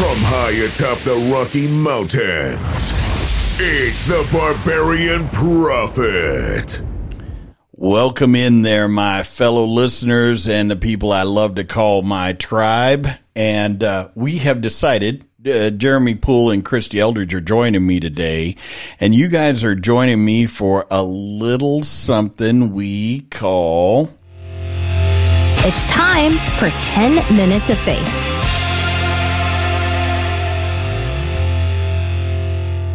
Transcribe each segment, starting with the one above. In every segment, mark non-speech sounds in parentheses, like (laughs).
From high atop the Rocky Mountains, it's the Barbarian Prophet. Welcome in there, my fellow listeners and the people I love to call my tribe. And uh, we have decided, uh, Jeremy Poole and Christy Eldridge are joining me today. And you guys are joining me for a little something we call. It's time for 10 Minutes of Faith.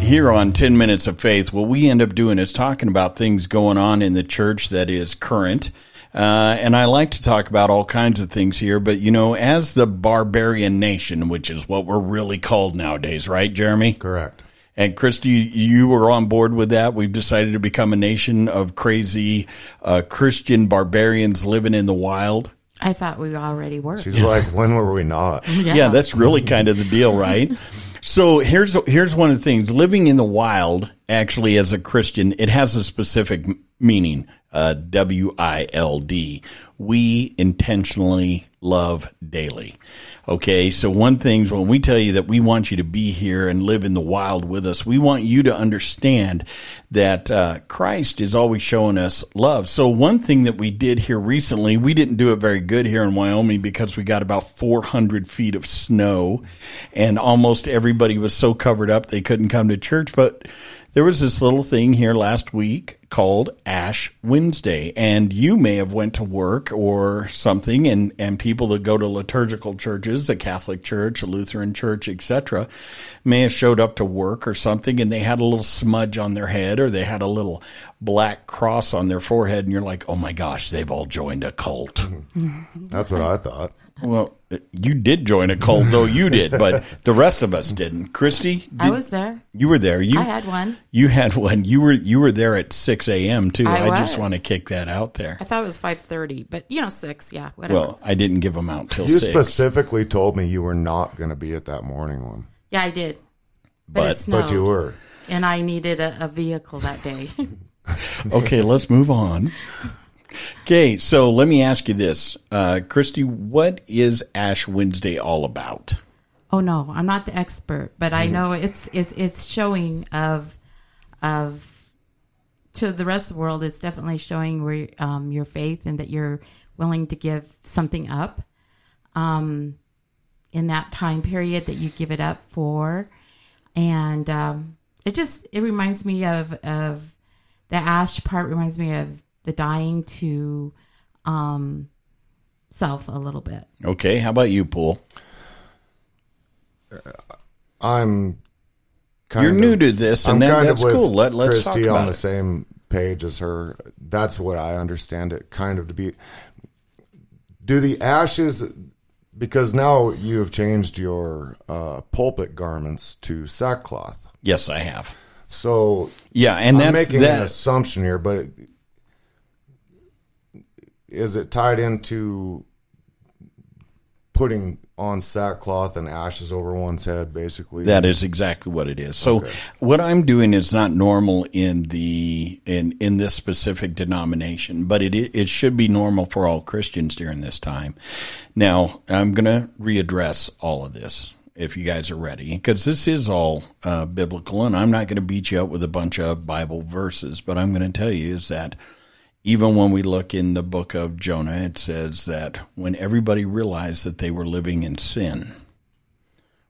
Here on 10 Minutes of Faith, what we end up doing is talking about things going on in the church that is current. Uh, and I like to talk about all kinds of things here, but you know, as the barbarian nation, which is what we're really called nowadays, right, Jeremy? Correct. And Christy, you were on board with that. We've decided to become a nation of crazy uh, Christian barbarians living in the wild. I thought we already were. She's like, when were we not? Yeah, (laughs) yeah that's really kind of the deal, right? (laughs) So here's here's one of the things: living in the wild, actually, as a Christian, it has a specific meaning. Uh, w I L D. We intentionally love daily. Okay, so one thing's when we tell you that we want you to be here and live in the wild with us, we want you to understand that uh, Christ is always showing us love. So one thing that we did here recently, we didn't do it very good here in Wyoming because we got about 400 feet of snow, and almost everybody was so covered up they couldn't come to church. But there was this little thing here last week called Ash Wednesday, and you may have went to work or something, and and people that go to liturgical churches, the Catholic Church, a Lutheran Church, etc., may have showed up to work or something, and they had a little smudge on their head, or they had a little black cross on their forehead, and you're like, oh my gosh, they've all joined a cult. (laughs) That's what I thought. Well, you did join a cult, though you did, but the rest of us didn't. Christy, did, I was there. You were there. You I had one. You had one. You were you were there at six a.m. too. I, I just want to kick that out there. I thought it was five thirty, but you know six. Yeah, whatever. Well, I didn't give them out till you six. specifically told me you were not going to be at that morning one. Yeah, I did. But but, But you were. and I needed a, a vehicle that day. (laughs) okay, let's move on. Okay, so let me ask you this, uh, Christy. What is Ash Wednesday all about? oh no, I'm not the expert, but I know it's it's it's showing of of to the rest of the world. It's definitely showing where um, your faith and that you're willing to give something up. Um, in that time period that you give it up for, and um, it just it reminds me of of the ash part reminds me of the dying to um, self a little bit. Okay, how about you, Poole? I'm kind You're of, new to this, and I'm that, kind that's with cool. Let, let's Christy talk on the it. same page as her. That's what I understand it kind of to be. Do the ashes, because now you have changed your uh, pulpit garments to sackcloth. Yes, I have. So Yeah, and I'm that's making an that. assumption here, but it, is it tied into putting on sackcloth and ashes over one's head, basically? That is exactly what it is. So what I'm doing is not normal in the in in this specific denomination, but it it should be normal for all Christians during this time. Now, I'm going to readdress all of this if you guys are ready because this is all uh, biblical and I'm not going to beat you up with a bunch of Bible verses, but I'm going to tell you is that even when we look in the book of Jonah, it says that when everybody realized that they were living in sin,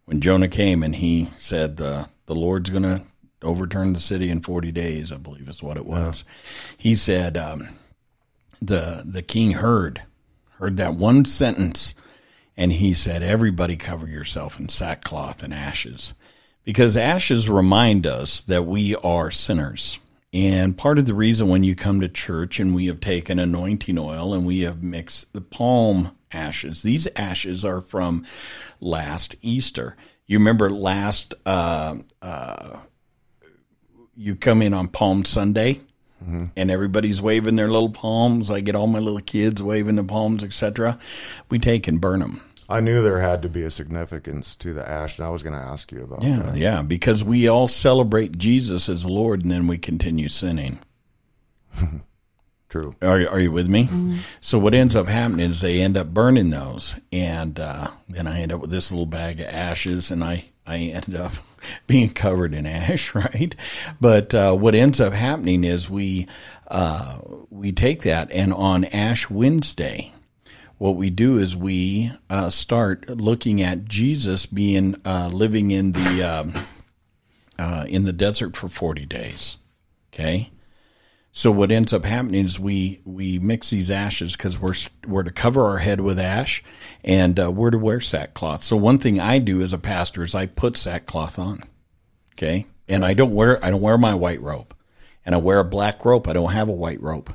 when Jonah came and he said, the, the Lord's going to overturn the city in 40 days, I believe is what it was. He said, um, the, the king heard, heard that one sentence and he said, everybody cover yourself in sackcloth and ashes because ashes remind us that we are sinners. And part of the reason when you come to church and we have taken anointing oil and we have mixed the palm ashes, these ashes are from last Easter. You remember last, uh, uh, you come in on Palm Sunday and everybody's waving their little palms. I get all my little kids waving the palms, etc. We take and burn them. I knew there had to be a significance to the ash, and I was going to ask you about Yeah, that. yeah, because we all celebrate Jesus as Lord and then we continue sinning. (laughs) True. Are, are you with me? So what ends up happening is they end up burning those, and uh, then I end up with this little bag of ashes, and I I end up (laughs) being covered in ash, (laughs) right? But uh, what ends up happening is we uh, we take that, and on Ash Wednesday, what we do is we uh, start looking at Jesus being uh, living in the um, uh, in the desert for forty days. Okay. So what ends up happening is we we mix these ashes because we're we're to cover our head with ash, and uh, we're to wear sackcloth. So one thing I do as a pastor is I put sackcloth on, okay, and I don't wear I don't wear my white robe, and I wear a black robe. I don't have a white robe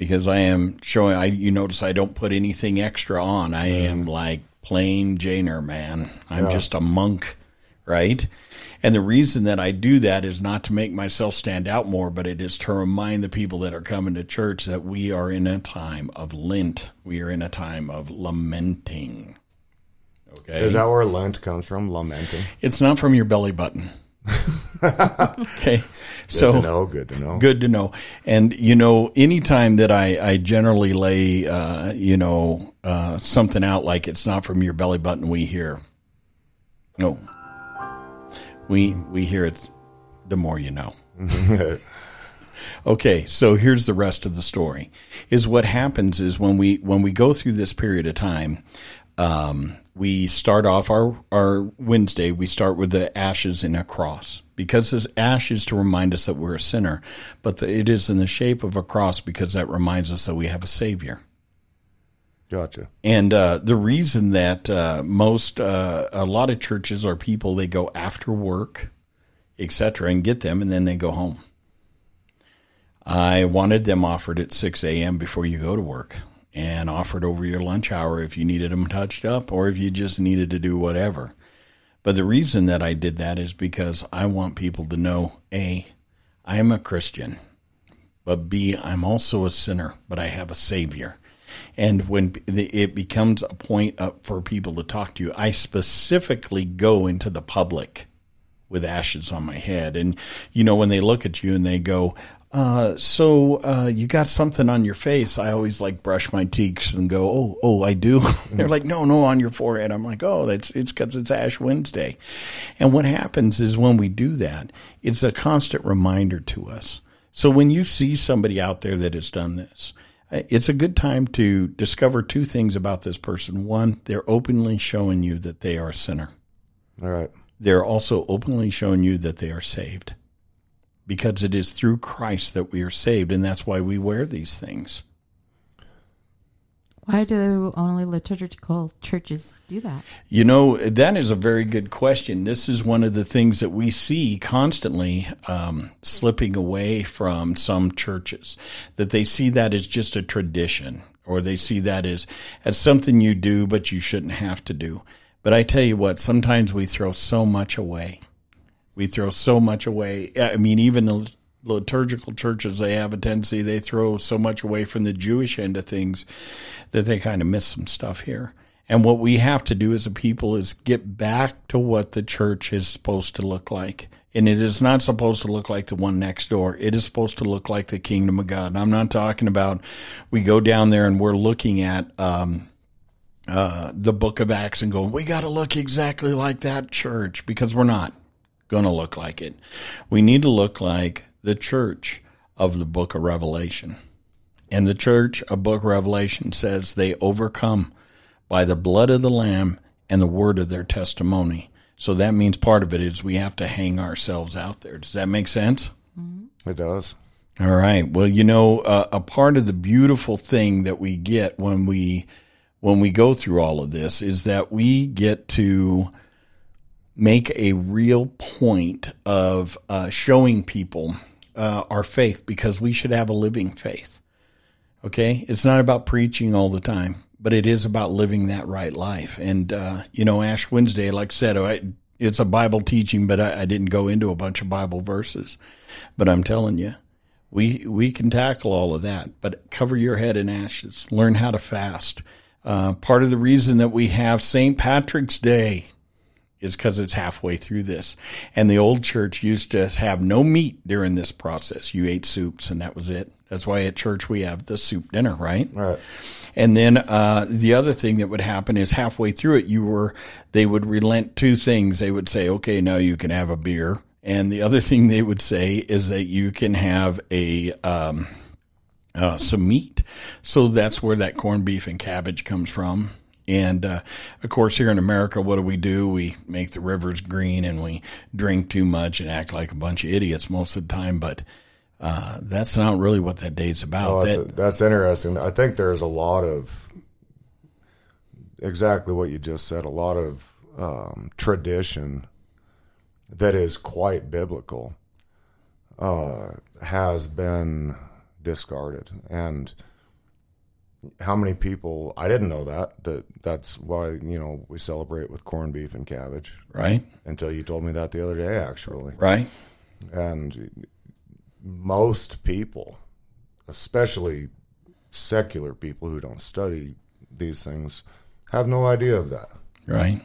because I am showing. I you notice I don't put anything extra on. I am like plain Janer man. I'm just a monk, right? And the reason that I do that is not to make myself stand out more, but it is to remind the people that are coming to church that we are in a time of Lent. We are in a time of lamenting. Okay. Is that where Lent comes from? Lamenting. it's not from your belly button. (laughs) okay. Good So to know. Good to know. good to know. And you know, anytime that I, I generally lay, uh, you know, uh, something out like it's not from your belly button, we hear. No, we we hear it. The more you know. (laughs) Okay, so here's the rest of the story. Is what happens is when we when we go through this period of time, um, we start off our our Wednesday. We start with the ashes in a cross because this ash is to remind us that we're a sinner, but the, it is in the shape of a cross because that reminds us that we have a Savior. Gotcha. And uh, the reason that uh, most, uh, a lot of churches are people, they go after work, etc., and get them, and then they go home. I wanted them offered at 6 a.m. before you go to work and offered over your lunch hour if you needed them touched up or if you just needed to do whatever. But the reason that I did that is because I want people to know A, I am a Christian, but B, I'm also a sinner, but I have a Savior. And when it becomes a point up for people to talk to you, I specifically go into the public with ashes on my head. And, you know, when they look at you and they go, uh, so, uh, you got something on your face. I always like brush my cheeks and go, Oh, oh, I do. (laughs) They're like, no, no, on your forehead. I'm like, Oh, that's, it's cause it's Ash Wednesday. And what happens is when we do that, it's a constant reminder to us. So when you see somebody out there that has done this, uh, it's a good time to discover two things about this person. One, they're openly showing you that they are a sinner. All right. They're also openly showing you that they are saved because it is through Christ that we are saved. And that's why we wear these things. Why do only liturgical churches do that? You know, that is a very good question. This is one of the things that we see constantly um, slipping away from some churches, that they see that as just a tradition or they see that as, as something you do, but you shouldn't have to do. But I tell you what, sometimes we throw so much away. We throw so much away. I mean, even the liturgical churches, they have a tendency, they throw so much away from the Jewish end of things that they kind of miss some stuff here. And what we have to do as a people is get back to what the church is supposed to look like. And it is not supposed to look like the one next door. It is supposed to look like the kingdom of God. I'm not talking about we go down there and we're looking at um, uh, the book of Acts and going, we got to look exactly like that church because we're not going to look like it. We need to look like the church of the book of Revelation. And the church of book of Revelation says they overcome by the blood of the lamb and the word of their testimony. So that means part of it is we have to hang ourselves out there. Does that make sense? It does. All right. Well, you know, uh, a part of the beautiful thing that we get when we when we go through all of this is that we get to make a real point of uh, showing people uh, our faith because we should have a living faith. Okay, it's not about preaching all the time, but it is about living that right life. And uh, you know, Ash Wednesday, like I said, I, it's a Bible teaching, but I, I didn't go into a bunch of Bible verses. But I'm telling you, we we can tackle all of that. But cover your head in ashes. Learn how to fast. Uh, part of the reason that we have St. Patrick's Day is because it's halfway through this. And the old church used to have no meat during this process. You ate soups and that was it. That's why at church we have the soup dinner, right? Right. And then uh, the other thing that would happen is halfway through it, you were they would relent two things. They would say, "Okay, now you can have a beer," and the other (laughs) thing they would say is that you can have a um, uh, some meat. So that's where that corned beef and cabbage comes from. And uh, of course, here in America, what do we do? We make the rivers green and we drink too much and act like a bunch of idiots most of the time. But uh, that's not really what that day's about. Oh, that's, That- that's interesting. I think there's a lot of exactly what you just said. A lot of um, tradition that is quite biblical uh, has been discarded, and how many people? I didn't know that. That that's why you know we celebrate with corned beef and cabbage. right, Until you told me that the other day, actually right, and most people, especially secular people who don't study these things, have no idea of that. right.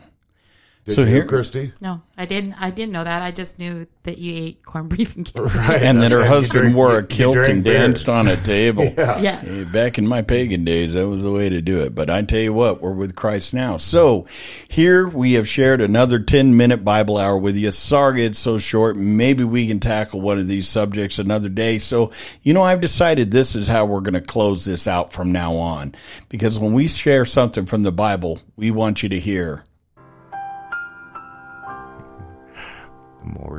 Did So you, here- Christy? No, I didn't. I didn't know that. I just knew that you ate corned beef and cabbage. Right, And that her right. Husband drink- wore a kilt drink and beer. danced on a (laughs) table. Yeah. Hey, Back in my pagan days, that was the way to do it. But I tell you what, we're with Christ now. So here we have shared another 10 minute Bible hour with you. Sorry it's so short. Maybe we can tackle one of these subjects another day. So, you know, I've decided this is how we're going to close this out from now on. Because when we share something from the Bible, we want you to hear more